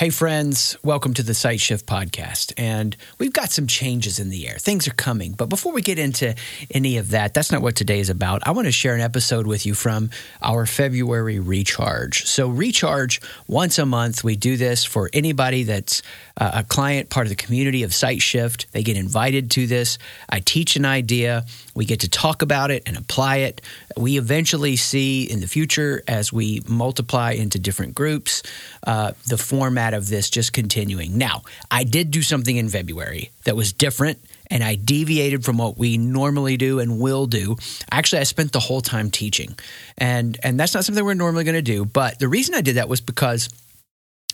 Hey, friends, welcome to the Sight Shift podcast. And we've got some changes in the air. Things are coming. But before we get into any of that, that's not what today is about. I want to share an episode with you from our February recharge. So, recharge once a month. We do this for anybody that's uh, a client, part of the community of Sight Shift. They get invited to this. I teach an idea. We get to talk about it and apply it. We eventually see in the future, as we multiply into different groups, uh, the format of this just continuing. Now, I did do something in February that was different and I deviated from what we normally do and will do. Actually, I spent the whole time teaching. And and that's not something we're normally going to do, but the reason I did that was because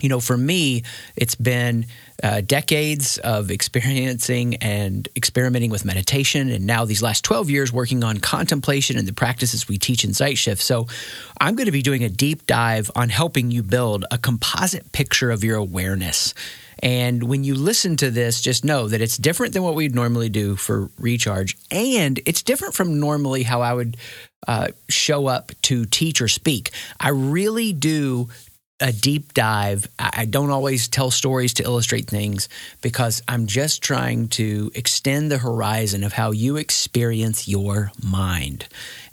you know, for me, it's been uh, decades of experiencing and experimenting with meditation, and now these last 12 years working on contemplation and the practices we teach in Sight. So, I'm going to be doing a deep dive on helping you build a composite picture of your awareness. And when you listen to this, just know that it's different than what we'd normally do for recharge, and it's different from normally how I would uh, show up to teach or speak. I really do a deep dive. I don't always tell stories to illustrate things because I'm just trying to extend the horizon of how you experience your mind.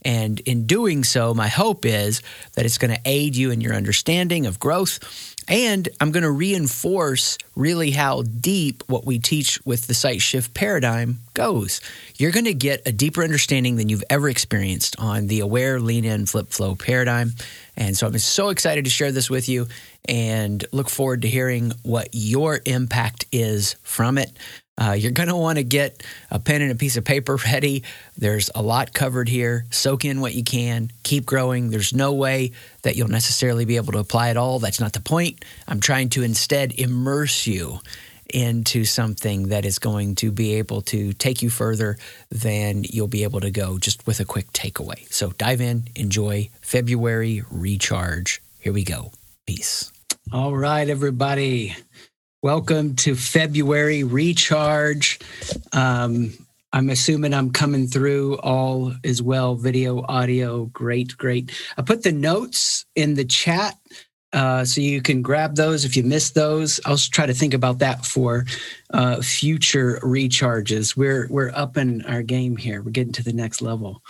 And in doing so, my hope is that it's going to aid you in your understanding of growth. And I'm going to reinforce really how deep what we teach with the sight shift paradigm goes. You're going to get a deeper understanding than you've ever experienced on the aware, lean in, flip flow paradigm. And so I'm so excited to share this with you and look forward to hearing what your impact is from it. Uh, you're going to want to get a pen and a piece of paper ready. There's a lot covered here. Soak in what you can, keep growing. There's no way that you'll necessarily be able to apply it all. That's not the point. I'm trying to instead immerse you into something that is going to be able to take you further than you'll be able to go just with a quick takeaway. So dive in, enjoy February recharge. Here we go. Peace. All right, everybody. Welcome to February recharge. Um, I'm assuming I'm coming through all as well video, audio. Great, great. I put the notes in the chat uh, so you can grab those if you missed those. I'll try to think about that for uh, future recharges. We're we're up in our game here. We're getting to the next level.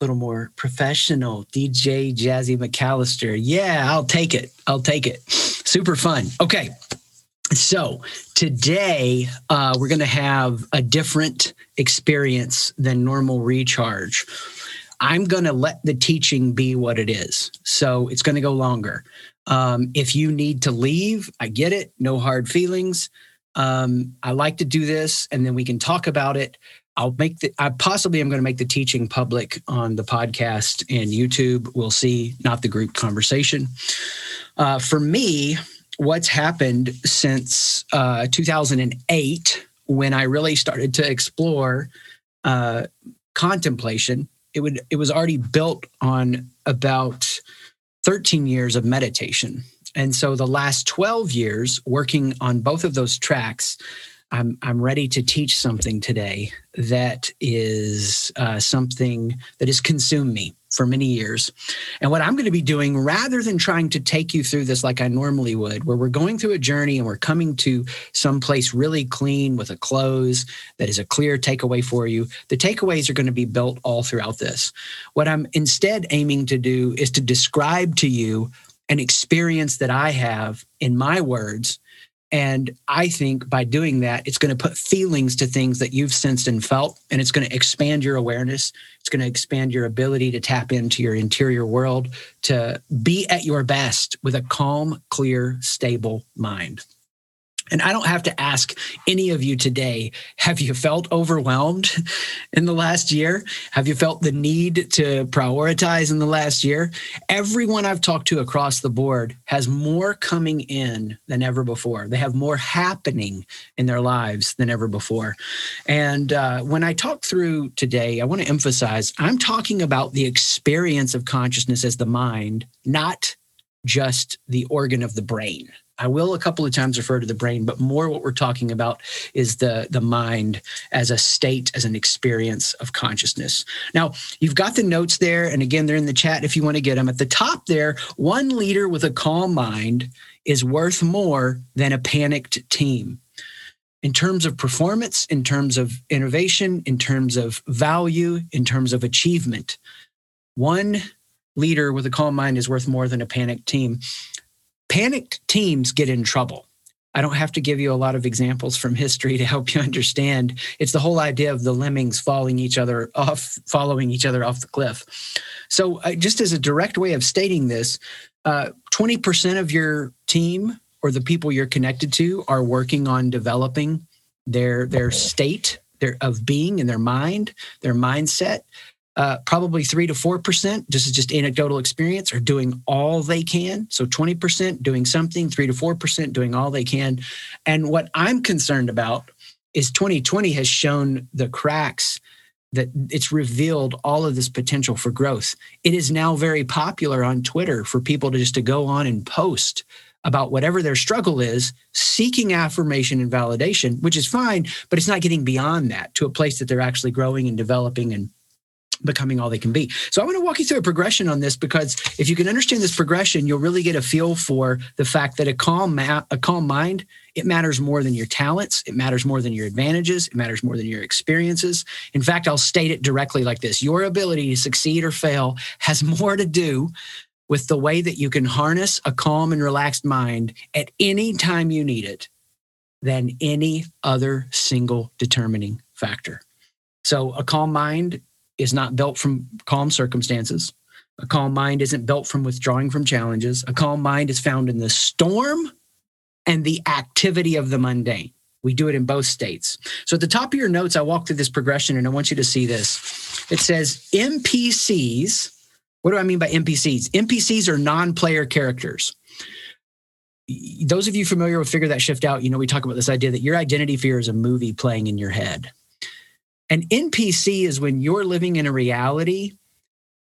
A little more professional. DJ Jazzy McAllister. Yeah, I'll take it. I'll take it. Super fun. Okay. So today uh, we're going to have a different experience than normal recharge. I'm going to let the teaching be what it is. So it's going to go longer. Um, if you need to leave, I get it. No hard feelings. Um, I like to do this, and then we can talk about it. I'll make the. I possibly am going to make the teaching public on the podcast and YouTube. We'll see. Not the group conversation. Uh, for me, what's happened since uh, 2008 when I really started to explore uh, contemplation. It would. It was already built on about 13 years of meditation. And so the last 12 years working on both of those tracks, I'm, I'm ready to teach something today that is uh, something that has consumed me for many years. And what I'm going to be doing, rather than trying to take you through this like I normally would, where we're going through a journey and we're coming to some place really clean with a close that is a clear takeaway for you, the takeaways are going to be built all throughout this. What I'm instead aiming to do is to describe to you an experience that I have in my words and I think by doing that, it's going to put feelings to things that you've sensed and felt, and it's going to expand your awareness. It's going to expand your ability to tap into your interior world, to be at your best with a calm, clear, stable mind. And I don't have to ask any of you today have you felt overwhelmed in the last year? Have you felt the need to prioritize in the last year? Everyone I've talked to across the board has more coming in than ever before. They have more happening in their lives than ever before. And uh, when I talk through today, I want to emphasize I'm talking about the experience of consciousness as the mind, not just the organ of the brain. I will a couple of times refer to the brain, but more what we're talking about is the the mind as a state, as an experience of consciousness. Now, you've got the notes there, and again, they're in the chat if you want to get them. At the top there, one leader with a calm mind is worth more than a panicked team. In terms of performance, in terms of innovation, in terms of value, in terms of achievement, one leader with a calm mind is worth more than a panicked team. Panicked teams get in trouble. I don't have to give you a lot of examples from history to help you understand. It's the whole idea of the lemmings falling each other off, following each other off the cliff. So, uh, just as a direct way of stating this, uh, 20% of your team or the people you're connected to are working on developing their their state their, of being in their mind, their mindset uh, probably three to four percent. This is just anecdotal experience. Are doing all they can. So twenty percent doing something, three to four percent doing all they can. And what I'm concerned about is 2020 has shown the cracks that it's revealed all of this potential for growth. It is now very popular on Twitter for people to just to go on and post about whatever their struggle is, seeking affirmation and validation, which is fine, but it's not getting beyond that to a place that they're actually growing and developing and becoming all they can be. So I want to walk you through a progression on this because if you can understand this progression, you'll really get a feel for the fact that a calm ma- a calm mind, it matters more than your talents, it matters more than your advantages, it matters more than your experiences. In fact, I'll state it directly like this. Your ability to succeed or fail has more to do with the way that you can harness a calm and relaxed mind at any time you need it than any other single determining factor. So a calm mind is not built from calm circumstances. A calm mind isn't built from withdrawing from challenges. A calm mind is found in the storm and the activity of the mundane. We do it in both states. So at the top of your notes, I walk through this progression and I want you to see this. It says NPCs. What do I mean by NPCs? NPCs are non player characters. Those of you familiar with Figure That Shift Out, you know, we talk about this idea that your identity fear is a movie playing in your head. An NPC is when you're living in a reality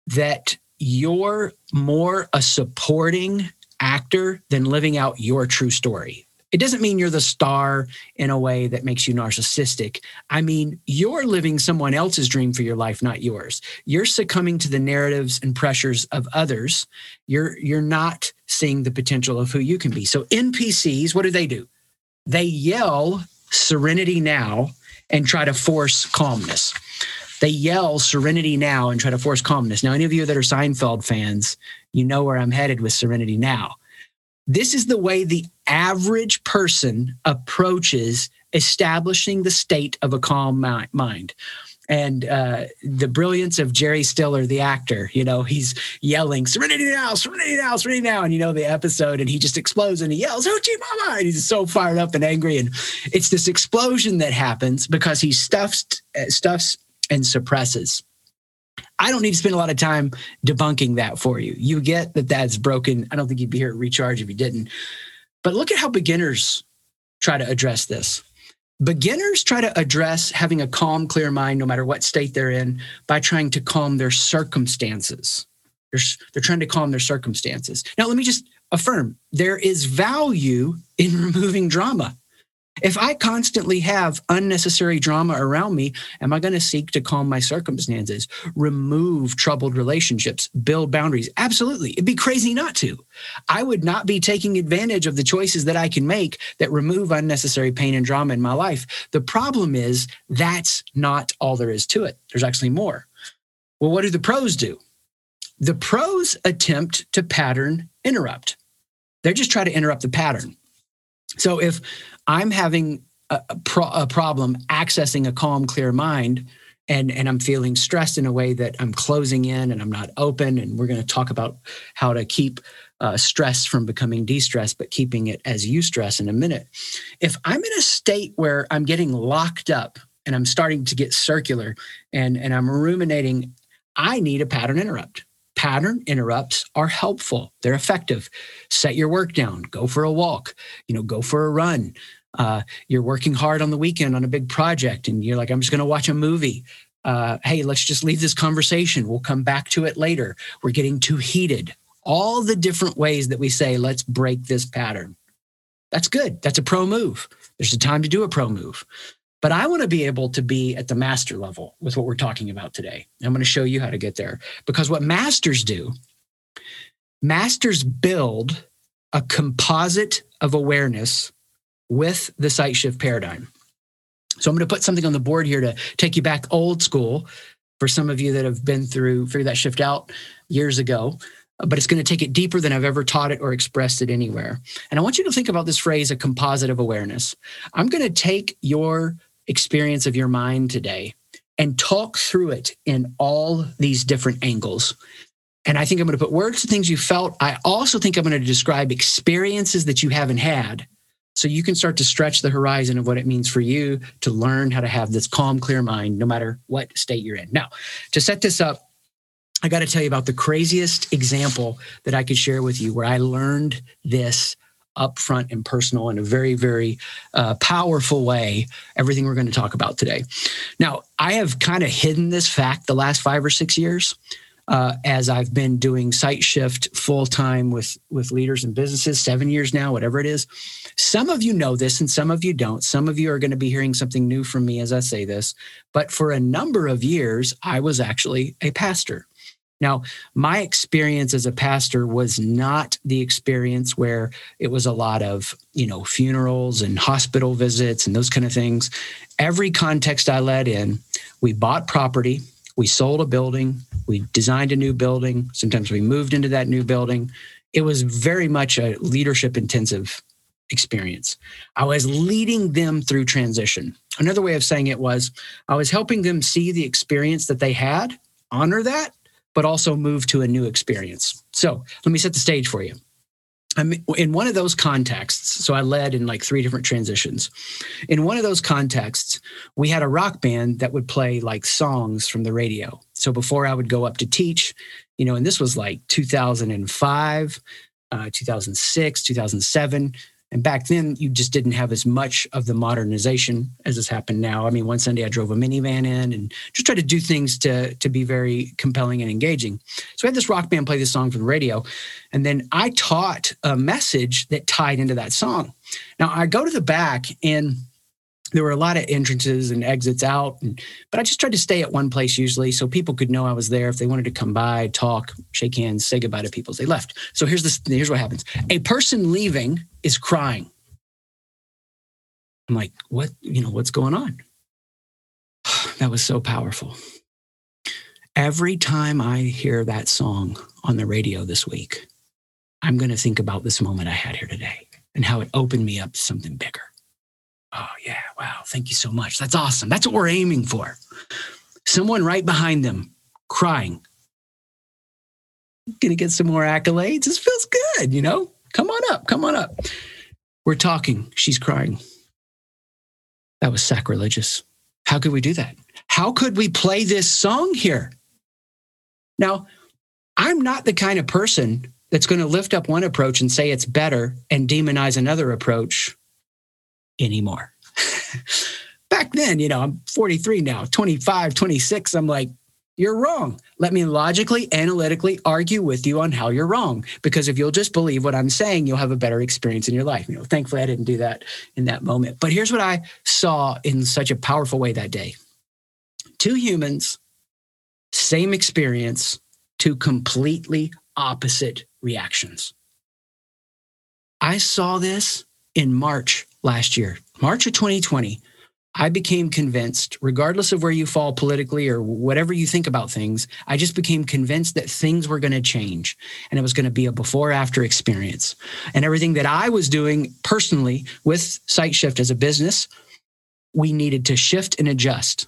that you're more a supporting actor than living out your true story. It doesn't mean you're the star in a way that makes you narcissistic. I mean, you're living someone else's dream for your life, not yours. You're succumbing to the narratives and pressures of others. You're you're not seeing the potential of who you can be. So NPCs, what do they do? They yell serenity now and try to force calmness. They yell serenity now and try to force calmness. Now, any of you that are Seinfeld fans, you know where I'm headed with serenity now. This is the way the average person approaches establishing the state of a calm mind and uh, the brilliance of Jerry Stiller, the actor. You know, he's yelling "Serenity now, Serenity now, Serenity now," and you know the episode, and he just explodes and he yells "Hoochie Mama!" and he's so fired up and angry, and it's this explosion that happens because he stuffs uh, stuffs and suppresses. I don't need to spend a lot of time debunking that for you. You get that that's broken. I don't think you'd be here at Recharge if you didn't. But look at how beginners try to address this. Beginners try to address having a calm, clear mind, no matter what state they're in, by trying to calm their circumstances. They're, they're trying to calm their circumstances. Now, let me just affirm there is value in removing drama. If I constantly have unnecessary drama around me, am I going to seek to calm my circumstances, remove troubled relationships, build boundaries? Absolutely. It'd be crazy not to. I would not be taking advantage of the choices that I can make that remove unnecessary pain and drama in my life. The problem is that's not all there is to it. There's actually more. Well, what do the pros do? The pros attempt to pattern interrupt. They just try to interrupt the pattern. So if I'm having a, pro- a problem accessing a calm, clear mind, and and I'm feeling stressed in a way that I'm closing in and I'm not open. And we're going to talk about how to keep uh, stress from becoming distress, but keeping it as eustress in a minute. If I'm in a state where I'm getting locked up and I'm starting to get circular and and I'm ruminating, I need a pattern interrupt pattern interrupts are helpful. They're effective. Set your work down. Go for a walk. You know go for a run. Uh, you're working hard on the weekend on a big project and you're like i'm just going to watch a movie. Uh, hey let's just leave this conversation. We'll come back to it later. We're getting too heated. All the different ways that we say let's break this pattern. That's good. That's a pro move. There's a time to do a pro move but I want to be able to be at the master level with what we're talking about today. I'm going to show you how to get there because what masters do, masters build a composite of awareness with the sight shift paradigm. So I'm going to put something on the board here to take you back old school for some of you that have been through figure that shift out years ago but it's going to take it deeper than I've ever taught it or expressed it anywhere. And I want you to think about this phrase a composite of awareness. I'm going to take your experience of your mind today and talk through it in all these different angles. And I think I'm going to put words to things you felt. I also think I'm going to describe experiences that you haven't had so you can start to stretch the horizon of what it means for you to learn how to have this calm, clear mind, no matter what state you're in. Now, to set this up, I got to tell you about the craziest example that I could share with you where I learned this upfront and personal in a very, very uh, powerful way. Everything we're going to talk about today. Now, I have kind of hidden this fact the last five or six years uh, as I've been doing sight shift full time with with leaders and businesses, seven years now, whatever it is. Some of you know this, and some of you don't. Some of you are going to be hearing something new from me as I say this. But for a number of years, I was actually a pastor. Now, my experience as a pastor was not the experience where it was a lot of, you know, funerals and hospital visits and those kind of things. Every context I led in, we bought property, we sold a building, we designed a new building. Sometimes we moved into that new building. It was very much a leadership intensive experience. I was leading them through transition. Another way of saying it was I was helping them see the experience that they had, honor that, but also move to a new experience. So let me set the stage for you. I'm in one of those contexts. So I led in like three different transitions. In one of those contexts, we had a rock band that would play like songs from the radio. So before I would go up to teach, you know, and this was like 2005, uh, 2006, 2007. And back then, you just didn't have as much of the modernization as has happened now. I mean, one Sunday I drove a minivan in and just tried to do things to, to be very compelling and engaging. So I had this rock band play this song from the radio. And then I taught a message that tied into that song. Now I go to the back and there were a lot of entrances and exits out and, but i just tried to stay at one place usually so people could know i was there. If they wanted to come by talk shake hands say goodbye to people as they left. So here's this here's what happens. A person leaving is crying. I'm like what you know what's going on? That was so powerful. Every time i hear that song on the radio this week i'm going to think about this moment i had here today and how it opened me up to something bigger Oh, yeah. Wow. Thank you so much. That's awesome. That's what we're aiming for. Someone right behind them crying. Gonna get some more accolades. This feels good, you know? Come on up. Come on up. We're talking. She's crying. That was sacrilegious. How could we do that? How could we play this song here? Now, I'm not the kind of person that's going to lift up one approach and say it's better and demonize another approach anymore. Back then, you know, I'm 43 now, 25, 26. I'm like, you're wrong. Let me logically, analytically argue with you on how you're wrong. Because if you'll just believe what I'm saying, you'll have a better experience in your life. You know, thankfully I didn't do that in that moment. But here's what I saw in such a powerful way that day. Two humans, same experience, two completely opposite reactions. I saw this in March last year, March of 2020, I became convinced, regardless of where you fall politically or whatever you think about things, I just became convinced that things were going to change and it was going to be a before after experience. And everything that I was doing personally with Sight Shift as a business, we needed to shift and adjust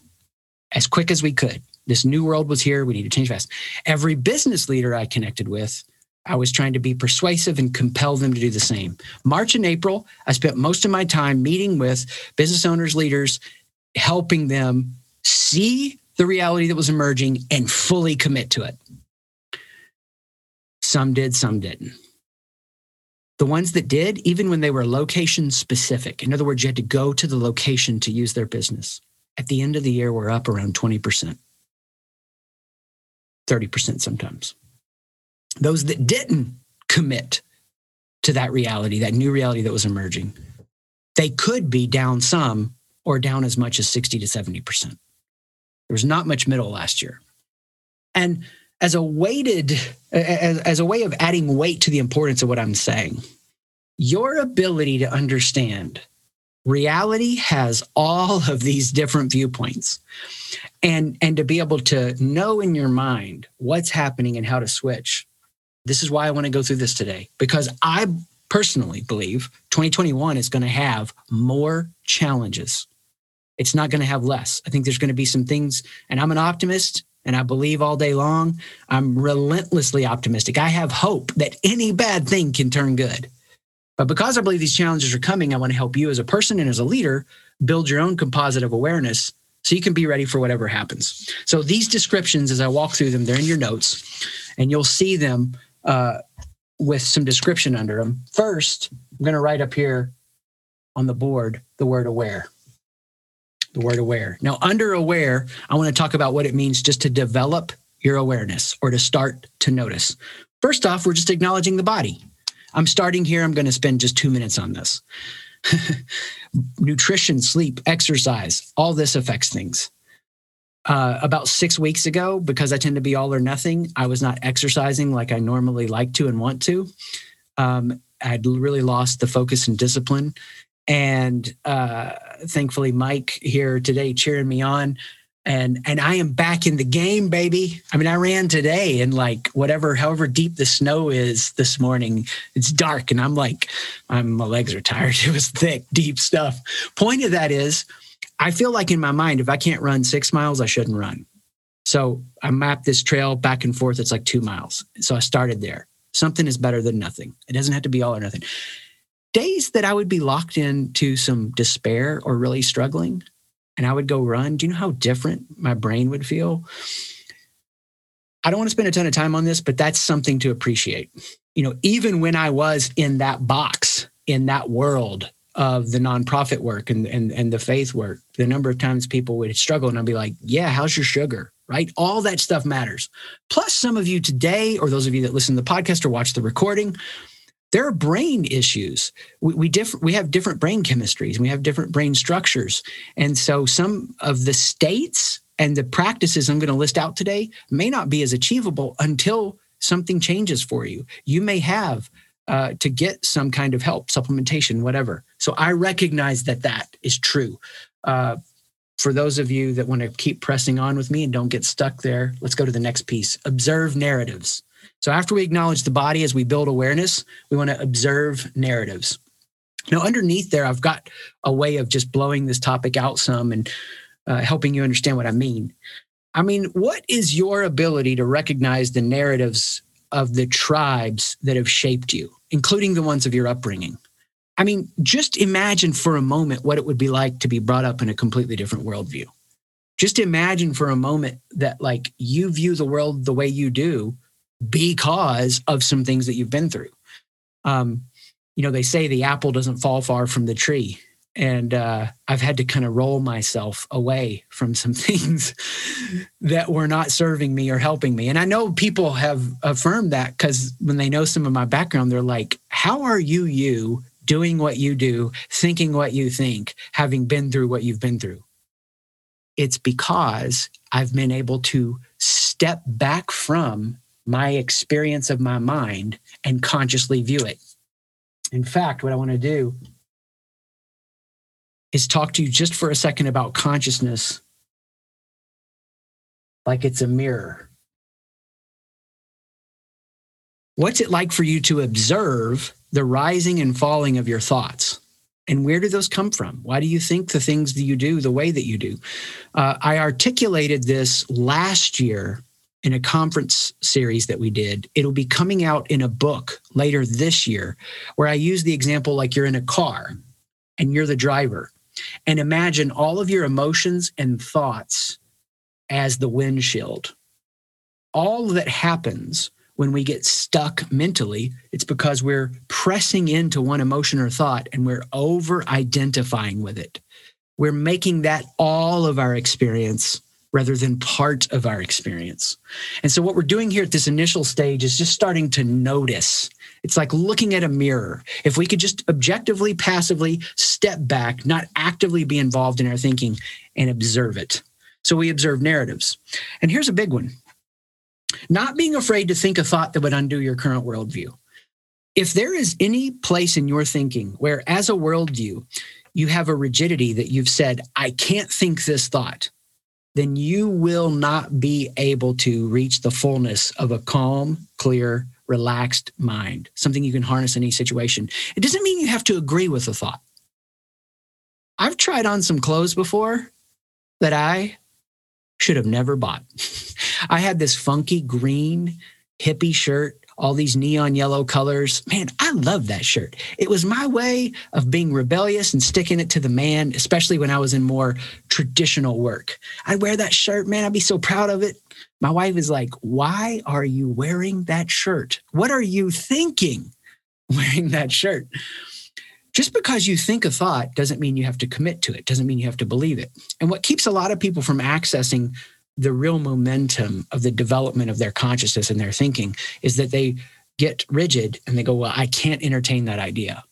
as quick as we could. This new world was here. We need to change fast. Every business leader I connected with I was trying to be persuasive and compel them to do the same. March and April, I spent most of my time meeting with business owners, leaders, helping them see the reality that was emerging and fully commit to it. Some did, some didn't. The ones that did, even when they were location specific, in other words, you had to go to the location to use their business, at the end of the year, we're up around 20%, 30% sometimes those that didn't commit to that reality, that new reality that was emerging, they could be down some or down as much as 60 to 70%. There was not much middle last year. And as a weighted, as, as a way of adding weight to the importance of what I'm saying, your ability to understand reality has all of these different viewpoints and and to be able to know in your mind what's happening and how to switch this is why i want to go through this today because i personally believe 2021 is going to have more challenges it's not going to have less i think there's going to be some things and i'm an optimist and I believe all day long. I'm relentlessly optimistic. I have hope that any bad thing can turn good. But because I believe these challenges are coming, I want to help you as a person and as a leader build your own composite of awareness so you can be ready for whatever happens. So these descriptions, as I walk through them, they're in your notes, and you'll see them uh, with some description under them. First, I'm going to write up here on the board the word aware the word aware. Now, under aware, I want to talk about what it means just to develop your awareness or to start to notice. First off, we're just acknowledging the body. I'm starting here. I'm going to spend just two minutes on this. Nutrition, sleep, exercise, all this affects things. Uh, about six weeks ago, because I tend to be all or nothing, I was not exercising like I normally like to and want to. Um, I'd really lost the focus and discipline. And uh, thankfully Mike here today cheering me on. And and I am back in the game, baby. I mean, I ran today and like whatever, however deep the snow is this morning, it's dark, and I'm like, I'm my legs are tired. It was thick, deep stuff. Point of that is, I feel like in my mind, if I can't run six miles, I shouldn't run. So I mapped this trail back and forth. It's like two miles. So I started there. Something is better than nothing. It doesn't have to be all or nothing days that I would be locked into some despair or really struggling, and I would go run, do you know how different my brain would feel? I don't want to spend a ton of time on this, but that's something to appreciate. You know, even when I was in that box, in that world of the nonprofit work and, and, and the faith work, the number of times people would struggle and I'd be like, yeah, how's your sugar? Right? All that stuff matters. Plus, some of you today, or those of you that listen to the podcast or watch the recording, there are brain issues. We, we differ, we have different brain chemistries and we have different brain structures. And so some of the states and the practices I'm going to list out today may not be as achievable until something changes for you. You may have uh, to get some kind of help, supplementation, whatever. So I recognize that that is true. Uh, for those of you that want to keep pressing on with me and don't get stuck there, let's go to the next piece. Observe narratives. So after we acknowledge the body as we build awareness, we want to observe narratives. Now, underneath there, I've got a way of just blowing this topic out some and uh, helping you understand what I mean. I mean, what is your ability to recognize the narratives of the tribes that have shaped you, including the ones of your upbringing? I mean, just imagine for a moment what it would be like to be brought up in a completely different worldview. Just imagine for a moment that, like, you view the world the way you do because of some things that you've been through. Um, you know, they say the apple doesn't fall far from the tree. And uh, I've had to kind of roll myself away from some things that were not serving me or helping me. And I know people have affirmed that because when they know some of my background, they're like, How are you, you doing what you do, thinking what you think, having been through what you've been through? It's because I've been able to step back from my experience of my mind and consciously view it. In fact, what I want to do is talk to you just for a second about consciousness like it's a mirror. What's it like for you to observe the rising and falling of your thoughts? And where do those come from? Why do you think the things that you do the way that you do? Uh, I articulated this last year in a conference series that we did. It'll be coming out in a book later this year where I use the example like you're in a car and you're the driver. And imagine all of your emotions and thoughts as the windshield. All that happens when we get stuck mentally, it's because we're pressing into one emotion or thought and we're over identifying with it. We're making that all of our experience rather than part of our experience. And so, what we're doing here at this initial stage is just starting to notice. It's like looking at a mirror. If we could just objectively, passively step back, not actively be involved in our thinking and observe it. So, we observe narratives. And here's a big one not being afraid to think a thought that would undo your current worldview. if there is any place in your thinking where, as a worldview, you have a rigidity that you've said, I can't think this thought, then you will not be able to reach the fullness of a calm, clear, relaxed mind, something you can harness in any situation. It doesn't mean you have to agree with the thought. I've tried on some clothes before that I should have never bought. I had this funky green hippie shirt all these neon yellow colors. Man, I love that shirt. It was my way of being rebellious and sticking it to the man, especially when I was in more traditional work. I'd wear that shirt, man, I'd be so proud of it. My wife is like, Why are you wearing that shirt? What are you thinking wearing that shirt? Just because you think a thought doesn't mean you have to commit to it, doesn't mean you have to believe it. And what keeps a lot of people from accessing the real momentum of the development of their consciousness and their thinking is that they get rigid and they go, Well, I can't entertain that idea.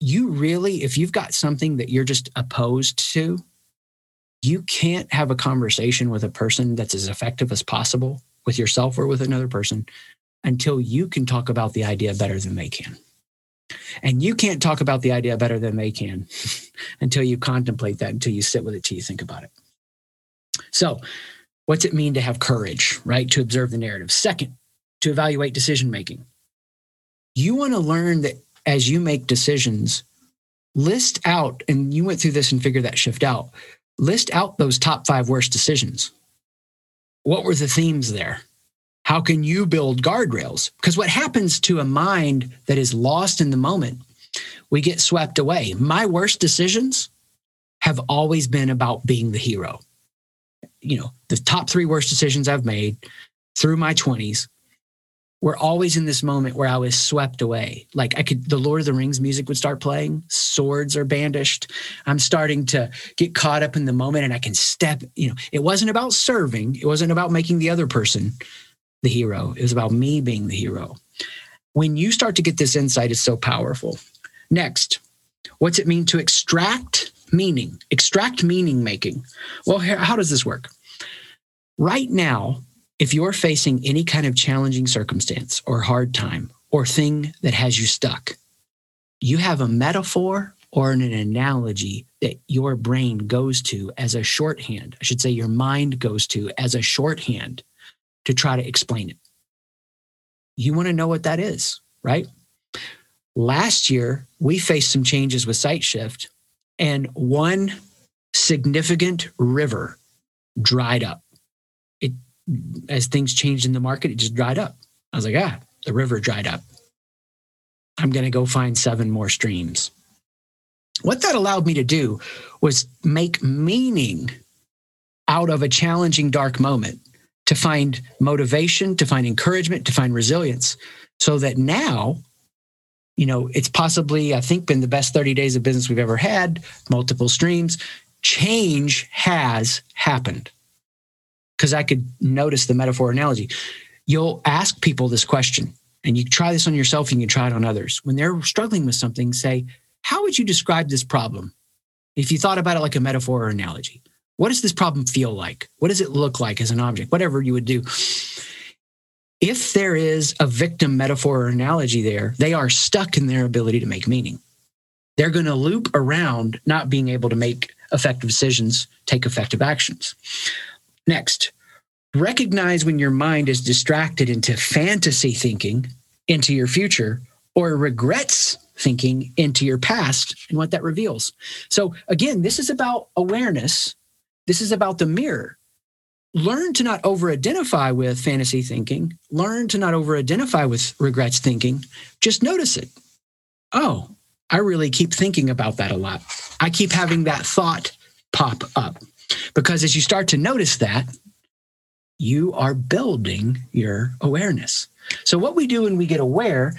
You really, if you've got something that you're just opposed to, you can't have a conversation with a person that's as effective as possible with yourself or with another person until you can talk about the idea better than they can. And you can't talk about the idea better than they can until you contemplate that, until you sit with it, till you think about it. So, what's it mean to have courage, right? To observe the narrative. Second, to evaluate decision making. You want to learn that as you make decisions, list out, and you went through this and figured that shift out, list out those top five worst decisions. What were the themes there? How can you build guardrails? Because what happens to a mind that is lost in the moment, we get swept away. My worst decisions have always been about being the hero you know, the top three worst decisions I've made through my 20s were always in this moment where I was swept away. Like I could, the Lord of the Rings music would start playing, swords are bandished. I'm starting to get caught up in the moment and I can step, you know, it wasn't about serving, it wasn't about making the other person the hero, it was about me being the hero. When you start to get this insight, it's so powerful. Next, what's it mean to extract meaning, extract meaning making. Well, how does this work? Right now, if you're facing any kind of challenging circumstance or hard time or thing that has you stuck, you have a metaphor or an analogy that your brain goes to as a shorthand. I should say your mind goes to as a shorthand to try to explain it. You want to know what that is, right? Last year, we faced some changes with SightShift and one significant river dried up. It as things changed in the market, it just dried up. I was like, ah, the river dried up. I'm going to go find seven more streams. What that allowed me to do was make meaning out of a challenging dark moment to find motivation, to find encouragement, to find resilience, so that now you know, it's possibly, I think, been the best 30 days of business we've ever had, multiple streams. Change has happened. Because I could notice the metaphor analogy. You'll ask people this question, and you try this on yourself and you try it on others. When they're struggling with something, say, How would you describe this problem? If you thought about it like a metaphor or analogy, what does this problem feel like? What does it look like as an object? Whatever you would do if there is a victim metaphor or analogy there, they are stuck in their ability to make meaning. They're going to loop around not being able to make effective decisions, take effective actions. Next, recognize when your mind is distracted into fantasy thinking into your future or regrets thinking into your past and what that reveals. So, again, this is about awareness. This is about the mirror learn to not over identify with fantasy thinking, learn to not over identify with regrets thinking. Just notice it. Oh, I really keep thinking about that a lot. I keep having that thought pop up because as you start to notice that, you are building your awareness. So, what we do when we get aware,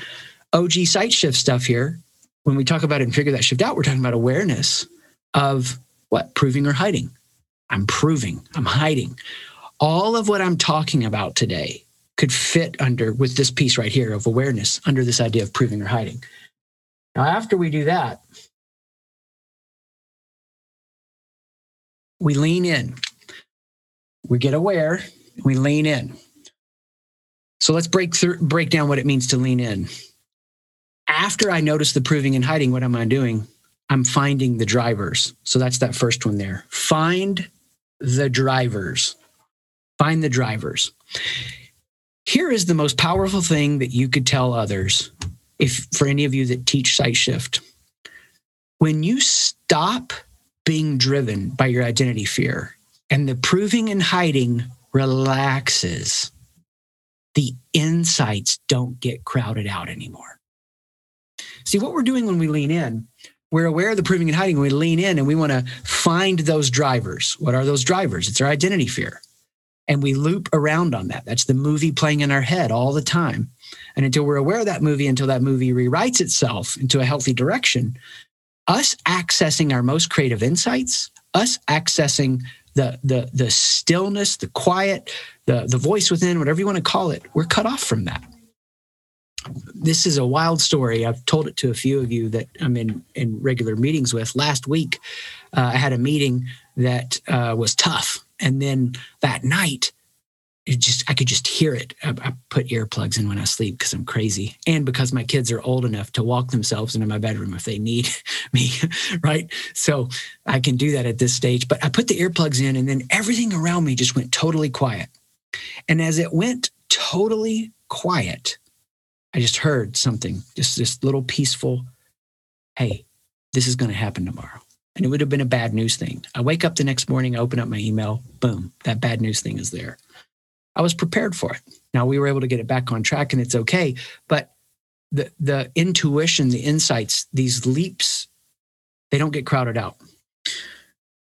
OG sight shift stuff here, when we talk about it and figure that shift out, we're talking about awareness of what? Proving or hiding. I'm proving, I'm hiding. All of what I'm talking about today could fit under with this piece right here of awareness under this idea of proving or hiding. Now, after we do that, we lean in. We get aware, we lean in. So let's break through break down what it means to lean in. after I notice the proving and hiding, what am I doing? I'm finding the drivers. So that's that first one there. Find the drivers. Find the drivers. Here is the most powerful thing that you could tell others if for any of you that teach sight shift. When you stop being driven by your identity fear and the proving and hiding relaxes, the insights don't get crowded out anymore. See, what we're doing when we lean in, we're aware of the proving and hiding. We lean in and we want to find those drivers. What are those drivers? It's our identity fear. And we loop around on that. That's the movie playing in our head all the time. And until we're aware of that movie, until that movie rewrites itself into a healthy direction, us accessing our most creative insights, us accessing the the the stillness, the quiet, the the voice within, whatever you want to call it, we're cut off from that. This is a wild story. I've told it to a few of you that I'm in in regular meetings with. Last week, uh, I had a meeting that uh, was tough, and then that night, it just I could just hear it. I, I put earplugs in when I sleep because I'm crazy, and because my kids are old enough to walk themselves into my bedroom if they need me, right? So I can do that at this stage. But I put the earplugs in, and then everything around me just went totally quiet. And as it went totally quiet, I just heard something, just this little peaceful, "Hey, this is going to happen tomorrow." And it would have been a bad news thing. I wake up the next morning, I open up my email, boom, that bad news thing is there. I was prepared for it. Now we were able to get it back on track and it's okay. But the the intuition, the insights, these leaps, they don't get crowded out.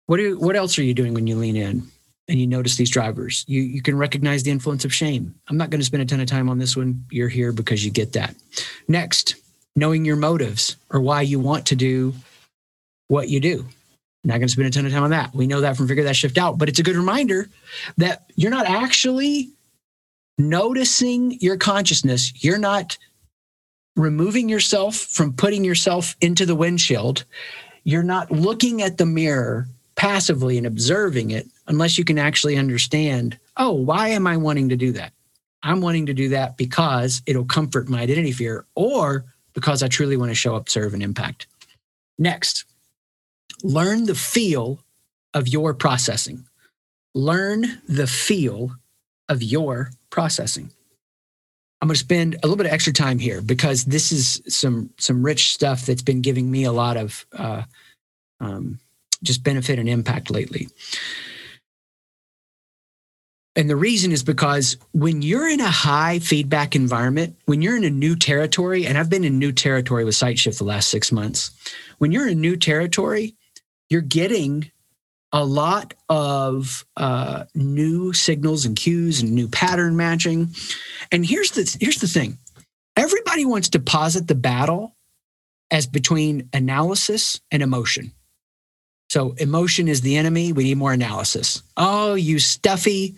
What do what else are you doing when you lean in and you notice these drivers? You you can recognize the influence of shame. I'm not going to spend a ton of time on this one. You're here because you get that. Next, knowing your motives or why you want to do what you do. Not going to spend a ton of time on that. We know that from Figure That Shift Out, but it's a good reminder that you're not actually noticing your consciousness. You're not removing yourself from putting yourself into the windshield. You're not looking at the mirror passively and observing it unless you can actually understand oh, why am I wanting to do that? I'm wanting to do that because it'll comfort my identity fear or because I truly want to show up, serve, and impact. Next, learn the feel of your processing. Learn the feel of your processing. I'm going to spend a little bit of extra time here because this is some some rich stuff that's been giving me a lot of uh, um, just benefit and impact lately. And the reason is because when you're in a high feedback environment, when you're in a new territory, and I've been in new territory with SightShift the last six months, when you're in new territory, you're getting a lot of uh, new signals and cues and new pattern matching. And here's the here's the thing: everybody wants to posit the battle as between analysis and emotion. So emotion is the enemy. We need more analysis. Oh, you stuffy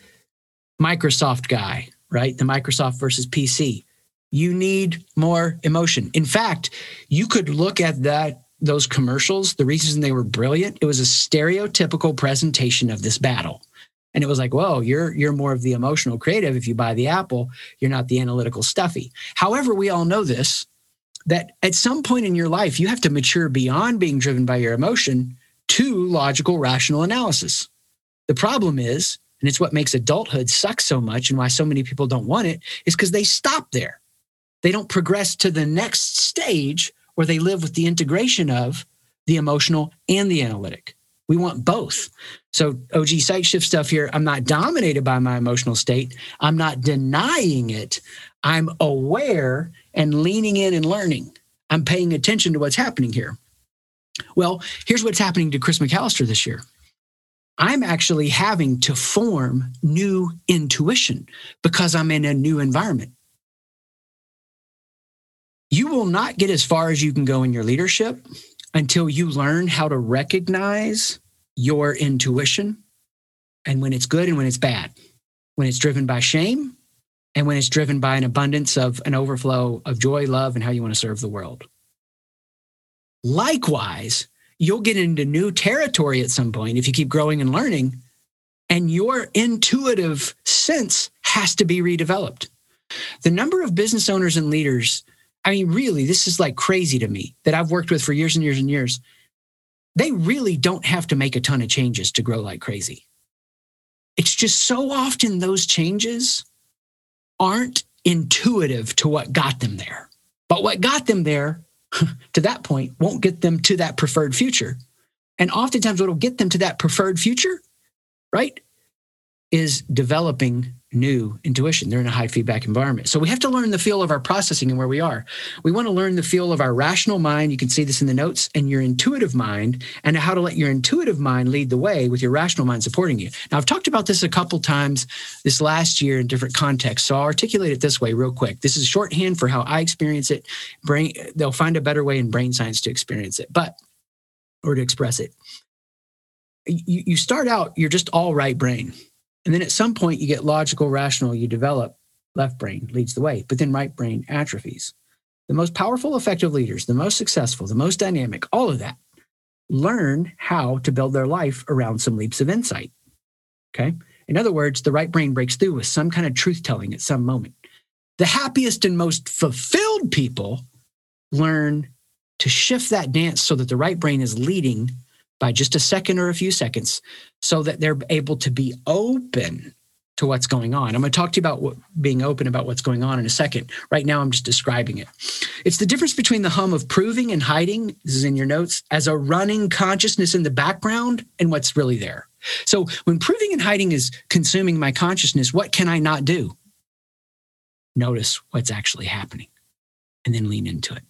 Microsoft guy, right? The Microsoft versus PC. You need more emotion. In fact, you could look at that those commercials, the reason they were brilliant, it was a stereotypical presentation of this battle. And it was like, whoa, you're you're more of the emotional creative. If you buy the apple, you're not the analytical stuffy. However, we all know this that at some point in your life, you have to mature beyond being driven by your emotion to logical, rational analysis. The problem is, and it's what makes adulthood suck so much and why so many people don't want it, is because they stop there. They don't progress to the next stage where they live with the integration of the emotional and the analytic. We want both. So, OG sight shift stuff here, I'm not dominated by my emotional state. I'm not denying it. I'm aware and leaning in and learning. I'm paying attention to what's happening here. Well, here's what's happening to Chris McAllister this year. I'm actually having to form new intuition because I'm in a new environment you will not get as far as you can go in your leadership until you learn how to recognize your intuition and when it's good and when it's bad, when it's driven by shame and when it's driven by an abundance of an overflow of joy, love, and how you want to serve the world. Likewise, you'll get into new territory at some point if you keep growing and learning, and your intuitive sense has to be redeveloped. The number of business owners and leaders I mean, really, this is like crazy to me that I've worked with for years and years and years. They really don't have to make a ton of changes to grow like crazy. It's just so often those changes aren't intuitive to what got them there. But what got them there to that point won't get them to that preferred future. And oftentimes, what will get them to that preferred future, right, is developing new intuition. They're in a high feedback environment. So we have to learn the feel of our processing and where we are. We want to learn the feel of our rational mind. You can see this in the notes and your intuitive mind and how to let your intuitive mind lead the way with your rational mind supporting you. Now, I've talked about this a couple times this last year in different contexts. So I'll articulate it this way real quick. This is shorthand for how I experience it. Brain, they'll find a better way in brain science to experience it, but, or to express it. You, you start out, you're just all right brain and then at some point, you get logical, rational, you develop left brain leads the way, but then right brain atrophies. The most powerful, effective leaders, the most successful, the most dynamic, all of that learn how to build their life around some leaps of insight. Okay. In other words, the right brain breaks through with some kind of truth telling at some moment. The happiest and most fulfilled people learn to shift that dance so that the right brain is leading by just a second or a few seconds so that they're able to be open to what's going on. I'm going to talk to you about what, being open about what's going on in a second. Right now, I'm just describing it. It's the difference between the hum of proving and hiding, this is in your notes, as a running consciousness in the background and what's really there. So when proving and hiding is consuming my consciousness, what can I not do? Notice what's actually happening and then lean into it.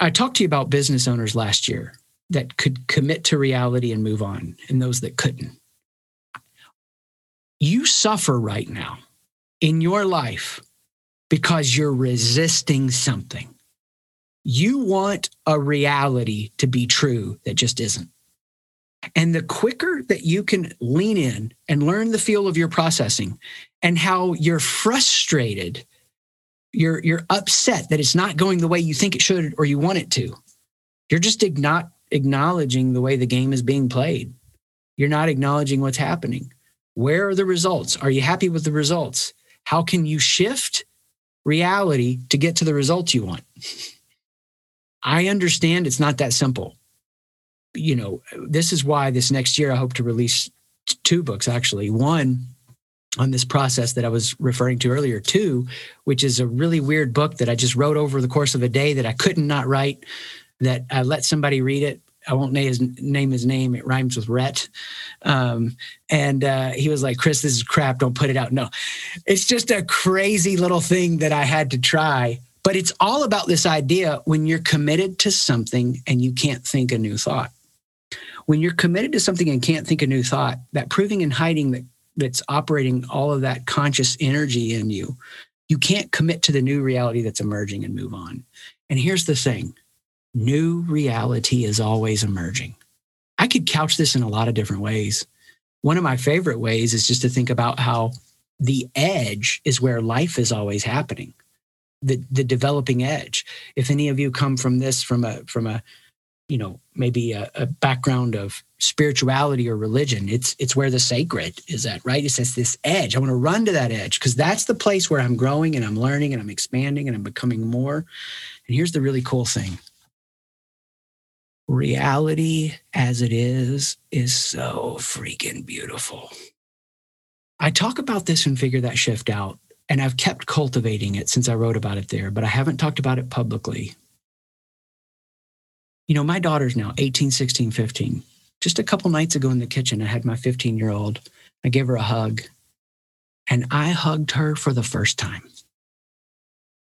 I talked to you about business owners last year that could commit to reality and move on, and those that couldn't. You suffer right now in your life because you're resisting something. You want a reality to be true that just isn't. And the quicker that you can lean in and learn the feel of your processing and how you're frustrated you're you're upset that it's not going the way you think it should or you want it to. You're just not acknowledging the way the game is being played. You're not acknowledging what's happening. Where are the results? Are you happy with the results? How can you shift reality to get to the results you want? I understand it's not that simple. You know, this is why this next year I hope to release two books actually. One on this process that I was referring to earlier, too, which is a really weird book that I just wrote over the course of a day that I couldn't not write, that I let somebody read it. I won't name his, name his name. It rhymes with Rhett. Um, and uh, he was like, Chris, this is crap. Don't put it out. No, it's just a crazy little thing that I had to try. But it's all about this idea when you're committed to something and you can't think a new thought. When you're committed to something and can't think a new thought, that proving and hiding that that's operating all of that conscious energy in you, you can't commit to the new reality that's emerging and move on. And here's the thing new reality is always emerging. I could couch this in a lot of different ways. One of my favorite ways is just to think about how the edge is where life is always happening. The, the developing edge. If any of you come from this from a from a you know maybe a, a, background of spirituality or religion it's it's where the sacred is at right? It says this edge. I want to run to that edge because that's the place where i'm growing and i'm learning and i'm expanding and i'm becoming more. And here's the really cool thing. Reality as it is is so freaking beautiful. I talk about this and figure that shift out and i've kept cultivating it since i wrote about it there but i haven't talked about it publicly you know, my daughter's now 18, 16, 15. Just a couple nights ago in the kitchen, I had my 15 year old. I gave her a hug and I hugged her for the first time.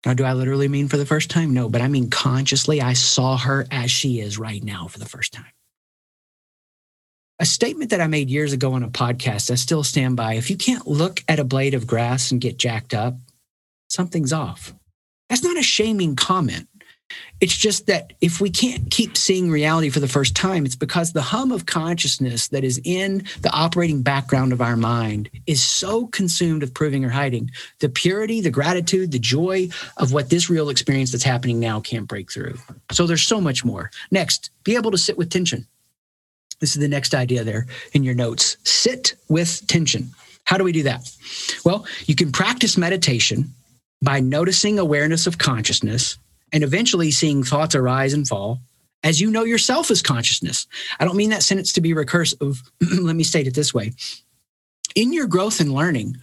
Now, do I literally mean for the first time? No, but I mean consciously, I saw her as she is right now for the first time. A statement that I made years ago on a podcast, I still stand by. If you can't look at a blade of grass and get jacked up, something's off. That's not a shaming comment. It's just that if we can't keep seeing reality for the first time, it's because the hum of consciousness that is in the operating background of our mind is so consumed with proving or hiding. The purity, the gratitude, the joy of what this real experience that's happening now can't break through. So there's so much more. Next, be able to sit with tension. This is the next idea there in your notes. Sit with tension. How do we do that? Well, you can practice meditation by noticing awareness of consciousness and eventually seeing thoughts arise and fall as you know yourself as consciousness. I don't mean that sentence to be recursive. Let me state it this way. In your growth and learning,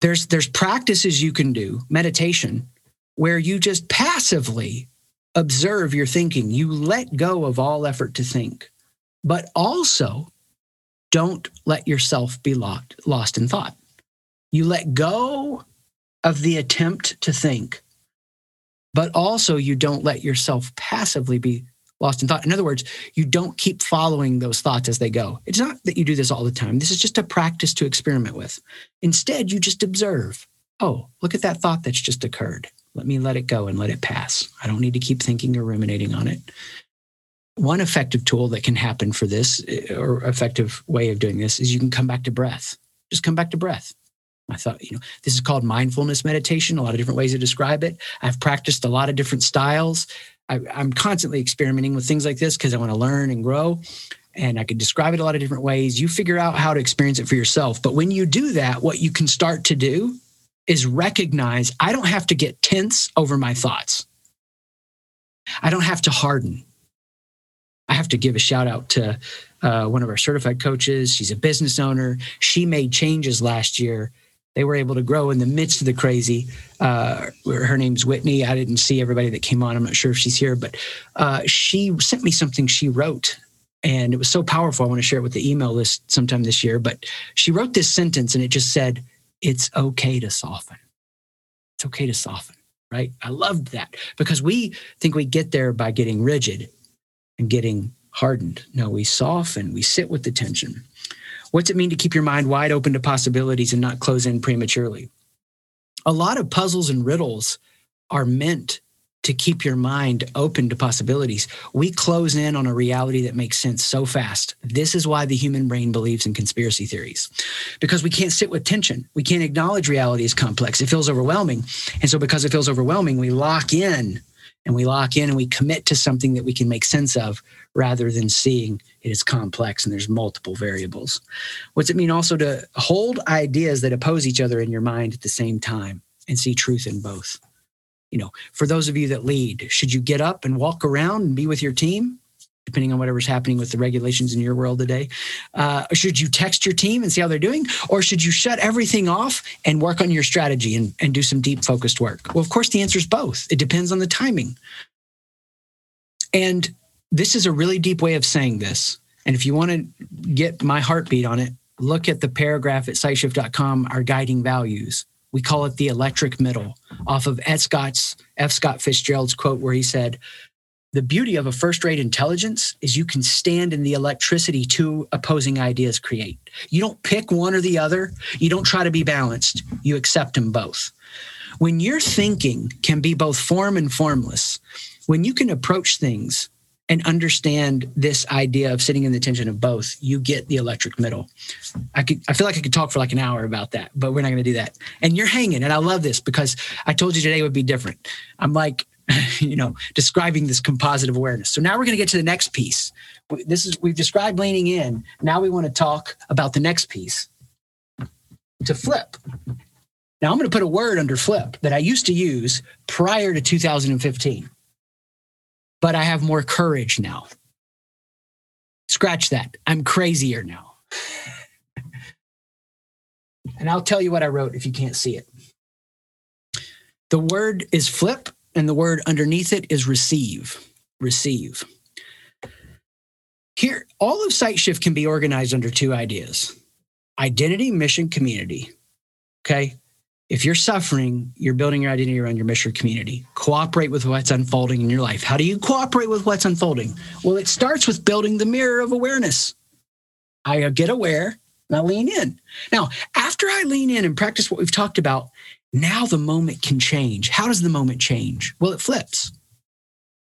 there's there's practices you can do, meditation, where you just passively observe your thinking. You let go of all effort to think, but also don't let yourself be lost, lost in thought. You let go of the attempt to think, but also you don't let yourself passively be lost in thought. In other words, you don't keep following those thoughts as they go. It's not that you do this all the time. This is just a practice to experiment with. Instead, you just observe. Oh, look at that thought that's just occurred. Let me let it go and let it pass. I don't need to keep thinking or ruminating on it. One effective tool that can happen for this, eh, or effective way of doing this, is you can come back to breath. Just come back to breath. I thought, you know, this is called mindfulness meditation, a lot of different ways to describe it. I've practiced a lot of different styles. I, am constantly experimenting with things like this because I want to learn and grow. And I could describe it a lot of different ways. You figure out how to experience it for yourself. But when you do that, what you can start to do is recognize I don't have to get tense over my thoughts. I don't have to harden. I have to give a shout out to uh, one of our certified coaches. She's a business owner. She made changes last year they were able to grow in the midst of the crazy. Uh, her name's Whitney. I didn't see everybody that came on. I'm not sure if she's here, but uh, she sent me something she wrote. And it was so powerful. I want to share it with the email list sometime this year. But she wrote this sentence and it just said, It's okay to soften. It's okay to soften, right? I loved that because we think we get there by getting rigid and getting hardened. No, we soften, we sit with the tension. What's it mean to keep your mind wide open to possibilities and not close in prematurely? A lot of puzzles and riddles are meant to keep your mind open to possibilities. We close in on a reality that makes sense so fast. This is why the human brain believes in conspiracy theories because we can't sit with tension. We can't acknowledge reality is complex. It feels overwhelming. And so, because it feels overwhelming, we lock in and we lock in and we commit to something that we can make sense of rather than seeing it is complex and there's multiple variables. What's it mean also to hold ideas that oppose each other in your mind at the same time and see truth in both? You know, for those of you that lead, should you get up and walk around and be with your team? Depending on whatever's happening with the regulations in your world today. Uh, should you text your team and see how they're doing? Or should you shut everything off and work on your strategy and, and do some deep focused work? Well, of course, the answer is both. It depends on the timing. And this is a really deep way of saying this. And if you want to get my heartbeat on it, look at the paragraph at sightshift.com, our guiding values. We call it the electric middle off of F. Scott's F. Scott Fitzgerald's quote, where he said, the beauty of a first rate intelligence is you can stand in the electricity two opposing ideas create. You don't pick one or the other, you don't try to be balanced, you accept them both. When your thinking can be both form and formless, when you can approach things and understand this idea of sitting in the tension of both, you get the electric middle. I could I feel like I could talk for like an hour about that, but we're not going to do that. And you're hanging, and I love this because I told you today would be different. I'm like you know, describing this composite of awareness. So now we're going to get to the next piece. This is we've described leaning in. Now we want to talk about the next piece. To flip. Now I'm going to put a word under flip that I used to use prior to 2015. But I have more courage now. Scratch that. I'm crazier now. and I'll tell you what I wrote if you can't see it. The word is flip and the word underneath it is receive. Receive. Here, all of Sight Shift can be organized under two ideas identity, mission, community. Okay. If you're suffering, you're building your identity around your mission community. Cooperate with what's unfolding in your life. How do you cooperate with what's unfolding? Well, it starts with building the mirror of awareness. I get aware and I lean in. Now, after I lean in and practice what we've talked about, now the moment can change. How does the moment change? Well, it flips.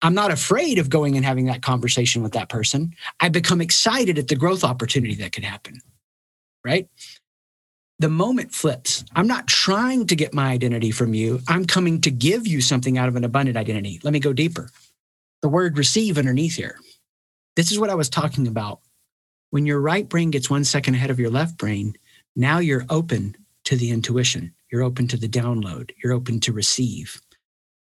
I'm not afraid of going and having that conversation with that person. I become excited at the growth opportunity that could happen, right? The moment flips. I'm not trying to get my identity from you. I'm coming to give you something out of an abundant identity. Let me go deeper. The word receive underneath here. This is what I was talking about. When your right brain gets one second ahead of your left brain, now you're open to the intuition. You're open to the download. You're open to receive.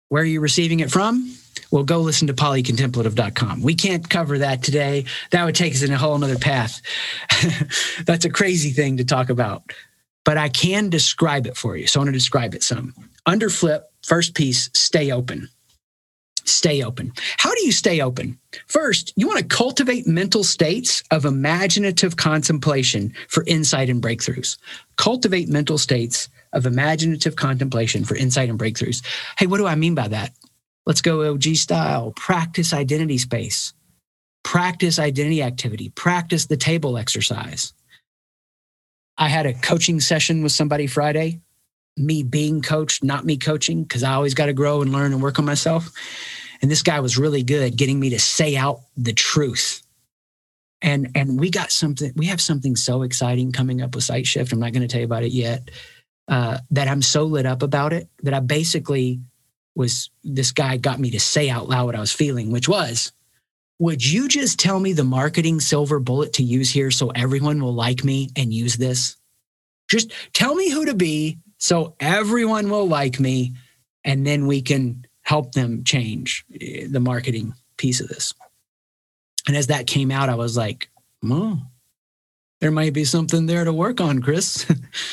Where are you receiving it from? Well, go listen to polycontemplative.com. We can't cover that today. That would take us in a whole other path. That's a crazy thing to talk about. But I can describe it for you. So I want to describe it some. Under flip, first piece, stay open. Stay open. How do you stay open? First, you want to cultivate mental states of imaginative contemplation for insight and breakthroughs. Cultivate mental states of imaginative contemplation for insight and breakthroughs. Hey, what do I mean by that? Let's go OG style. Practice identity space, practice identity activity, practice the table exercise. I had a coaching session with somebody Friday, me being coached, not me coaching, because I always got to grow and learn and work on myself. And this guy was really good getting me to say out the truth. And and we got something, we have something so exciting coming up with Sight Shift. I'm not going to tell you about it yet. Uh, that I'm so lit up about it that I basically was this guy got me to say out loud what I was feeling, which was, would you just tell me the marketing silver bullet to use here so everyone will like me and use this? Just tell me who to be so everyone will like me and then we can help them change eh, the marketing piece of this. And as that came out, I was like, oh, there might be something there to work on, Chris.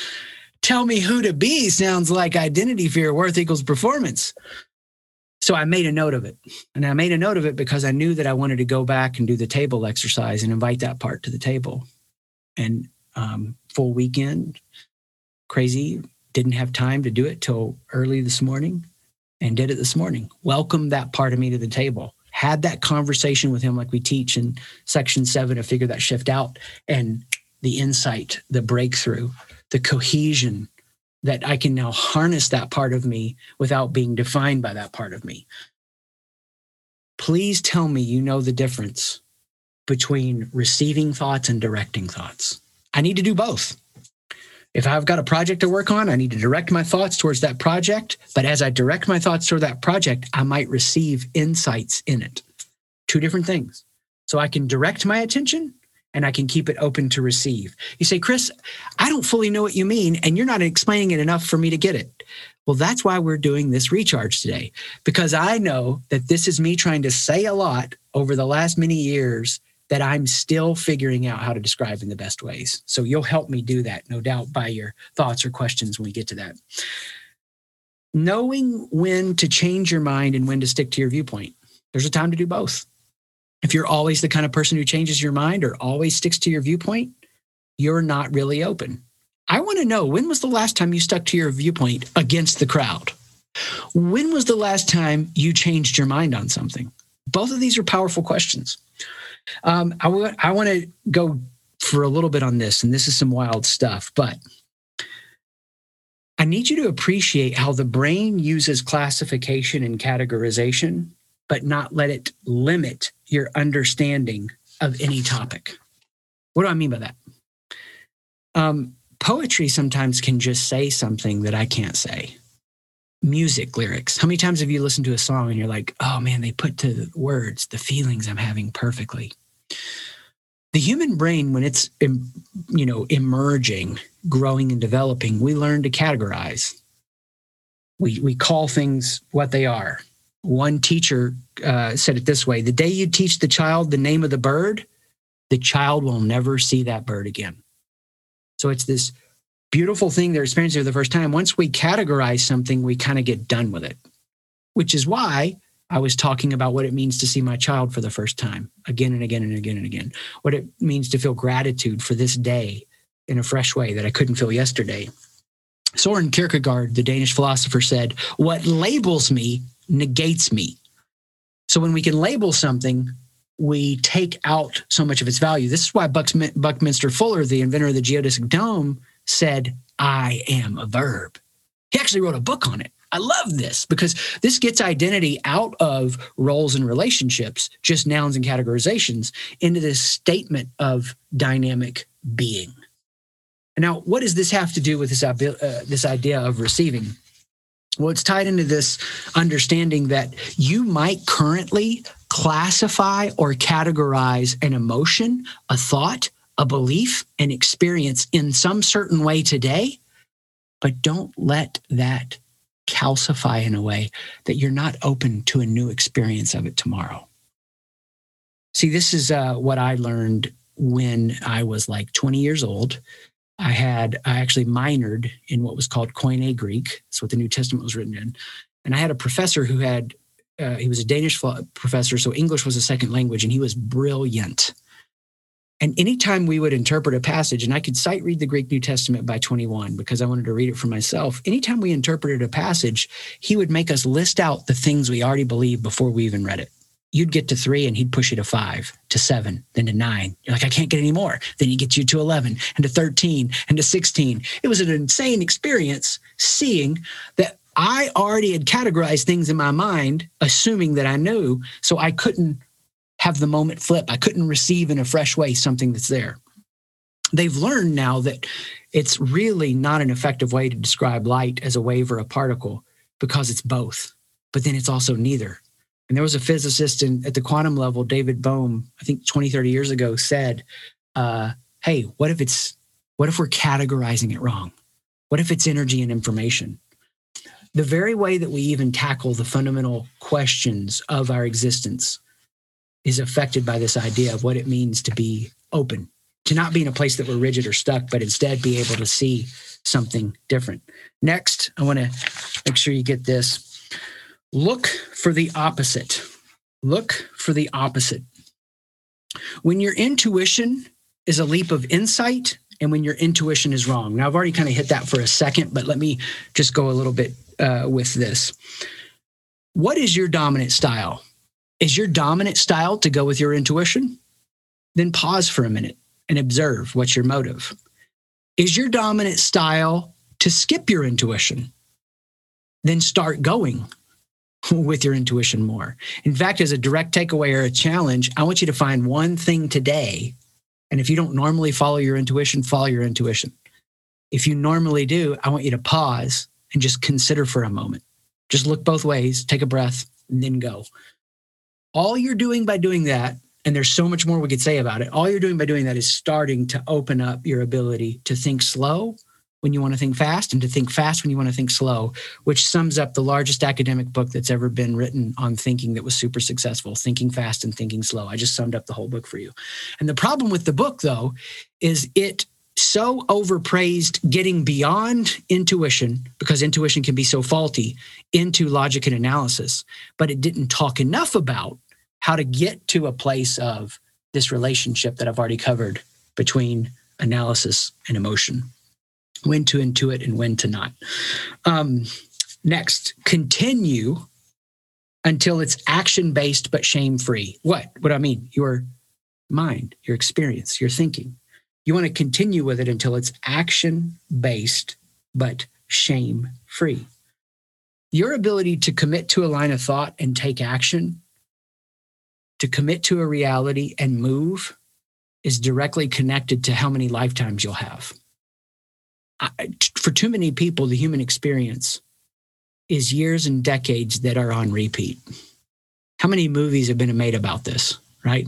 Tell me who to be sounds like identity fear worth equals performance. So I made a note of it. And I made a note of it because I knew that I wanted to go back and do the table exercise and invite that part to the table. And um, full weekend, crazy, didn't have time to do it till early this morning and did it this morning. Welcome that part of me to the table. Had that conversation with him, like we teach in section seven to figure that shift out and the insight, the breakthrough, the cohesion that I can now harness that part of me without being defined by that part of me. Please tell me you know the difference between receiving thoughts and directing thoughts. I need to do both. If I've got a project to work on, I need to direct my thoughts towards that project. But as I direct my thoughts toward that project, I might receive insights in it. Two different things. So I can direct my attention and I can keep it open to receive. You say, Chris, I don't fully know what you mean, and you're not explaining it enough for me to get it. Well, that's why we're doing this recharge today, because I know that this is me trying to say a lot over the last many years that I'm still figuring out how to describe in the best ways. So you'll help me do that, no doubt, by your thoughts or questions when we get to that. Knowing when to change your mind and when to stick to your viewpoint. There's a time to do both. If you're always the kind of person who changes your mind or always sticks to your viewpoint, you're not really open. I want to know when was the last time you stuck to your viewpoint against the crowd? When was the last time you changed your mind on something? Both of these are powerful questions. Um, I, w- I want to go for a little bit on this, and this is some wild stuff, but I need you to appreciate how the brain uses classification and categorization, but not let it limit your understanding of any topic. What do I mean by that? Um, poetry sometimes can just say something that I can't say music lyrics. How many times have you listened to a song and you're like, oh man, they put to the words the feelings I'm having perfectly? The human brain, when it's you know emerging, growing and developing, we learn to categorize. We we call things what they are. One teacher uh, said it this way: the day you teach the child the name of the bird, the child will never see that bird again. So it's this beautiful thing they're experiencing for the first time, once we categorize something, we kind of get done with it, which is why I was talking about what it means to see my child for the first time again and again and again and again, what it means to feel gratitude for this day in a fresh way that I couldn't feel yesterday. Soren Kierkegaard, the Danish philosopher, said, What labels me negates me. So when we can label something, we take out so much of its value. This is why Buckminster Fuller, the inventor of the geodesic dome, said, I am a verb. He actually wrote a book on it. I love this because this gets identity out of roles and relationships, just nouns and categorizations, into this statement of dynamic being. Now, what does this have to do with this, uh, this idea of receiving? Well, it's tied into this understanding that you might currently classify or categorize an emotion, a thought, a belief, an experience in some certain way today, but don't let that calcify in a way that you're not open to a new experience of it tomorrow. See, this is uh, what I learned when I was like 20 years old. I had, I actually minored in what was called Koine Greek. That's what the New Testament was written in. And I had a professor who had, uh, he was a Danish professor, so English was a second language, and he was brilliant. And anytime we would interpret a passage, and I could sight read the Greek New Testament by 21 because I wanted to read it for myself. Anytime we interpreted a passage, he would make us list out the things we already believed before we even read it. You'd get to three and he'd push you to five, to seven, then to nine. You're like, I can't get any more. Then he gets you to 11 and to 13 and to 16. It was an insane experience seeing that I already had categorized things in my mind, assuming that I knew. So I couldn't have the moment flip. I couldn't receive in a fresh way something that's there. They've learned now that it's really not an effective way to describe light as a wave or a particle because it's both, but then it's also neither. And there was a physicist in, at the quantum level, David Bohm, I think 20, 30 years ago, said, uh, Hey, what if it's, what if we're categorizing it wrong? What if it's energy and information? The very way that we even tackle the fundamental questions of our existence is affected by this idea of what it means to be open, to not be in a place that we're rigid or stuck, but instead be able to see something different. Next, I want to make sure you get this. Look for the opposite. Look for the opposite. When your intuition is a leap of insight, and when your intuition is wrong. Now, I've already kind of hit that for a second, but let me just go a little bit uh, with this. What is your dominant style? Is your dominant style to go with your intuition? Then pause for a minute and observe what's your motive. Is your dominant style to skip your intuition? Then start going with your intuition more. In fact, as a direct takeaway or a challenge, I want you to find one thing today. And if you don't normally follow your intuition, follow your intuition. If you normally do, I want you to pause and just consider for a moment. Just look both ways, take a breath, and then go all you're doing by doing that, and there's so much more we could say about it, all you're doing by doing that is starting to open up your ability to think slow when you want to think fast and to think fast when you want to think slow, which sums up the largest academic book that's ever been written on thinking that was super successful Thinking Fast and Thinking Slow. I just summed up the whole book for you. And the problem with the book, though, is it so overpraised getting beyond intuition because intuition can be so faulty into logic and analysis, but it didn't talk enough about how to get to a place of this relationship that I've already covered between analysis and emotion, when to intuit and when to not. Um, next, continue until it's action based but shame free. What? What I mean? Your mind, your experience, your thinking. You want to continue with it until it's action based but shame free. Your ability to commit to a line of thought and take action to commit to a reality and move is directly connected to how many lifetimes you'll have. I, for too many people, the human experience is years and decades that are on repeat. How many movies have been made about this, right?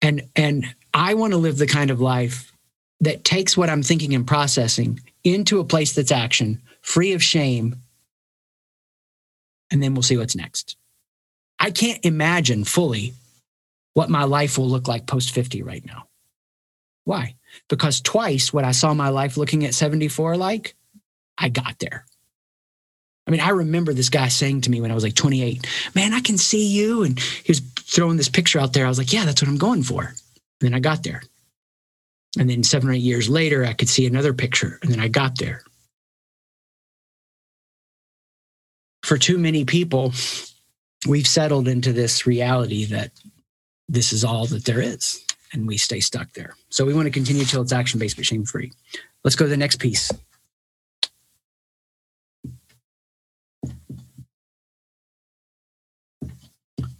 And and I want to live the kind of life that takes what I'm thinking and processing into a place that's action, free of shame, and then we'll see what's next. I can't imagine fully what my life will look like post 50 right now. Why? Because twice what I saw my life looking at 74 like, I got there. I mean, I remember this guy saying to me when I was like 28, man, I can see you. And he was throwing this picture out there. I was like, yeah, that's what I'm going for. And then I got there. And then seven or eight years later, I could see another picture. And then I got there. For too many people, we've settled into this reality that this is all that there is and we stay stuck there. So we want to continue till it's action based but shame free. Let's go to the next piece.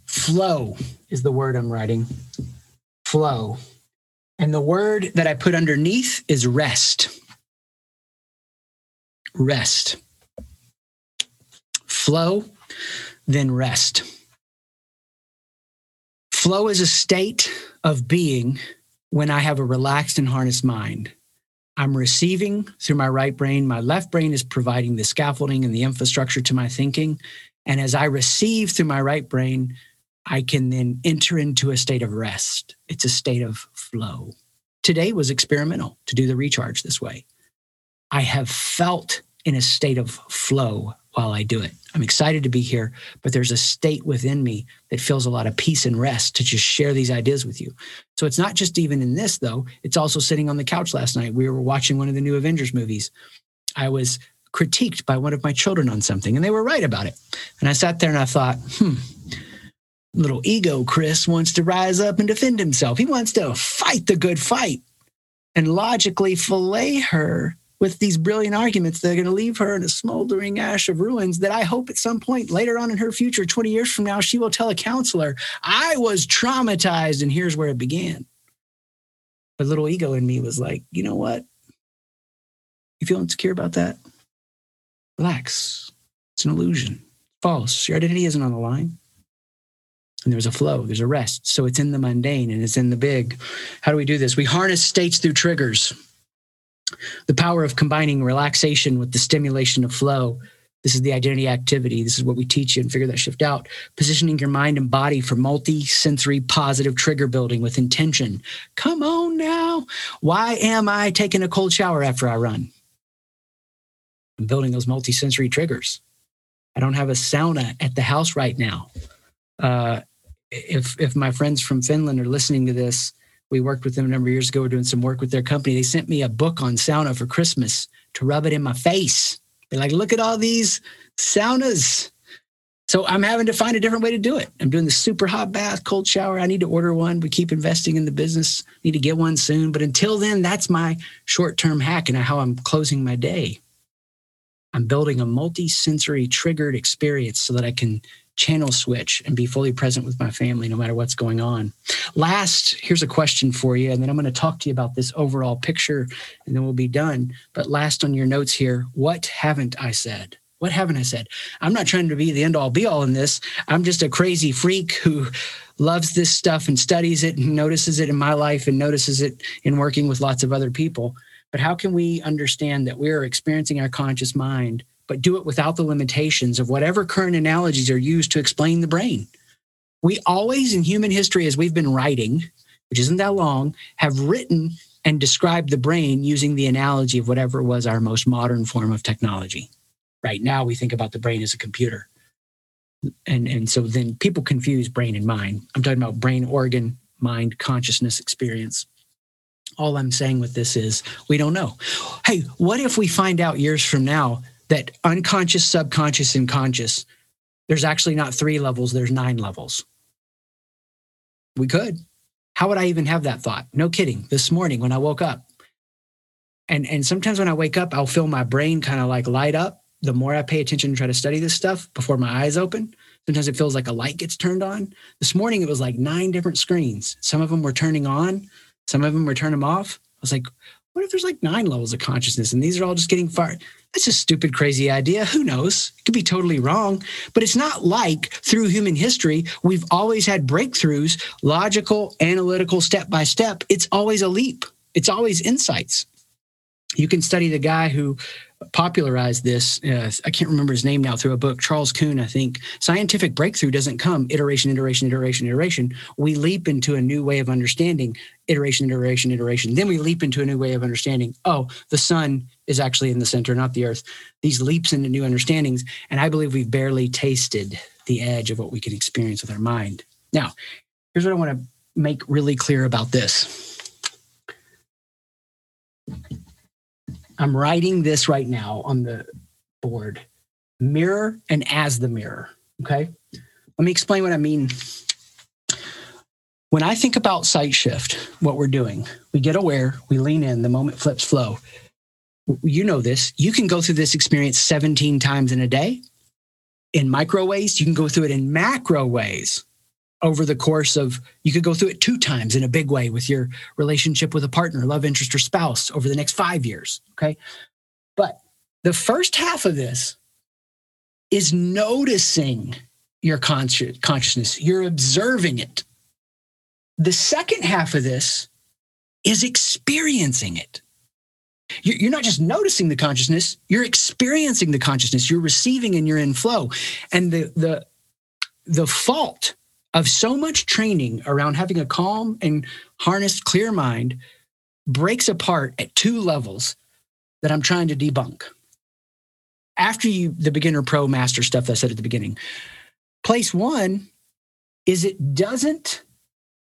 Flow is the word I'm writing. Flow. And the word that I put underneath is rest. Rest. Flow then rest. Flow is a state of being when I have a relaxed and harnessed mind. I'm receiving through my right brain. My left brain is providing the scaffolding and the infrastructure to my thinking. And as I receive through my right brain, I can then enter into a state of rest. It's a state of flow. Today was experimental to do the recharge this way. I have felt in a state of flow while I do it. I'm excited to be here, but there's a state within me that feels a lot of peace and rest to just share these ideas with you. So it's not just even in this, though, it's also sitting on the couch last night. We were watching one of the new Avengers movies. I was critiqued by one of my children on something, and they were right about it. And I sat there and I thought, hmm, little ego Chris wants to rise up and defend himself. He wants to fight the good fight and logically fillet her with these brilliant arguments that are going to leave her in a smoldering ash of ruins that I hope at some point later on in her future, 20 years from now, she will tell a counselor, I was traumatized and here's where it began. But little ego in me was like, you know what? You feel insecure about that? Relax. It's an illusion. False. Your identity isn't on the line. And there's a flow, there's a rest. So it's in the mundane and it's in the big. How do we do this? We harness states through triggers the power of combining relaxation with the stimulation of flow. This is the identity activity. This is what we teach you and figure that shift out. Positioning your mind and body for multi sensory positive trigger building with intention. Come on now. Why am I taking a cold shower after I run? I'm building those multi sensory triggers. I don't have a sauna at the house right now. Uh, if if my friends from Finland are listening to this, we worked with them a number of years ago. We're doing some work with their company. They sent me a book on sauna for Christmas to rub it in my face. They're like, look at all these saunas. So I'm having to find a different way to do it. I'm doing the super hot bath, cold shower. I need to order one. We keep investing in the business. Need to get one soon. But until then, that's my short-term hack and how I'm closing my day. I'm building a multi-sensory triggered experience so that I can channel switch and be fully present with my family no matter what's going on. Last, here's a question for you, and then I'm going to talk to you about this overall picture and then we'll be done. But last on your notes here, what haven't I said? What haven't I said? I'm not trying to be the end all be all in this. I'm just a crazy freak who loves this stuff and studies it and notices it in my life and notices it in working with lots of other people. But how can we understand that we're experiencing our conscious mind but do it without the limitations of whatever current analogies are used to explain the brain. We always in human history, as we've been writing, which isn't that long, have written and described the brain using the analogy of whatever was our most modern form of technology. Right now, we think about the brain as a computer. And, and so then people confuse brain and mind. I'm talking about brain organ, mind, consciousness, experience. All I'm saying with this is we don't know. Hey, what if we find out years from now that unconscious, subconscious, and conscious, there's actually not three levels, there's nine levels. We could. How would I even have that thought? No kidding. This morning when I woke up, and, and sometimes when I wake up, I'll feel my brain kind of like light up. The more I pay attention and try to study this stuff before my eyes open, sometimes it feels like a light gets turned on. This morning, it was like nine different screens. Some of them were turning on, some of them were turning off. I was like, what if there's like nine levels of consciousness and these are all just getting fired? That's a stupid, crazy idea. Who knows? It could be totally wrong. But it's not like through human history, we've always had breakthroughs, logical, analytical, step by step. It's always a leap, it's always insights. You can study the guy who popularized this. Uh, I can't remember his name now through a book, Charles Kuhn, I think. Scientific breakthrough doesn't come iteration, iteration, iteration, iteration. We leap into a new way of understanding iteration, iteration, iteration. Then we leap into a new way of understanding. Oh, the sun is actually in the center, not the earth. These leaps into new understandings. And I believe we've barely tasted the edge of what we can experience with our mind. Now, here's what I want to make really clear about this I'm writing this right now on the board mirror and as the mirror. Okay. Let me explain what I mean. When I think about sight shift, what we're doing, we get aware, we lean in, the moment flips flow. You know this. You can go through this experience 17 times in a day in micro ways. You can go through it in macro ways over the course of you could go through it two times in a big way with your relationship with a partner love interest or spouse over the next five years okay? But the first half of this is noticing your consci- consciousness. You're observing it. The second half of this is experiencing it. You're not just noticing the consciousness, you're experiencing the consciousness, you're receiving and you're in flow. And the, the, the fault of so much training around having a calm and harnessed clear mind breaks apart at two levels that I'm trying to debunk. After you, the beginner pro master stuff that I said at the beginning, place one is it doesn't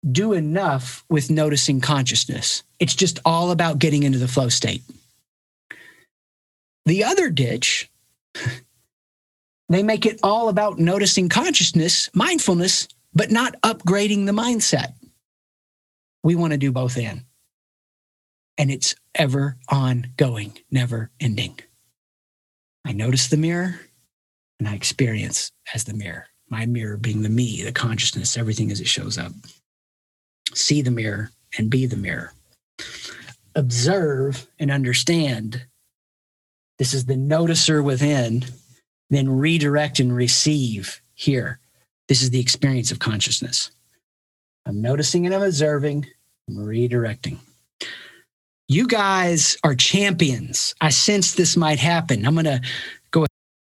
do enough with noticing consciousness. It's just all about getting into the flow state. The other ditch, they make it all about noticing consciousness, mindfulness, but not upgrading the mindset. We want to do both in. And it's ever ongoing, never ending. I notice the mirror and I experience as the mirror, my mirror being the me, the consciousness, everything as it shows up see the mirror and be the mirror. Observe and understand. This is the noticer within. Then redirect and receive here. This is the experience of consciousness. I'm noticing and I'm observing. I'm redirecting. You guys are champions. I sense this might happen. I'm going to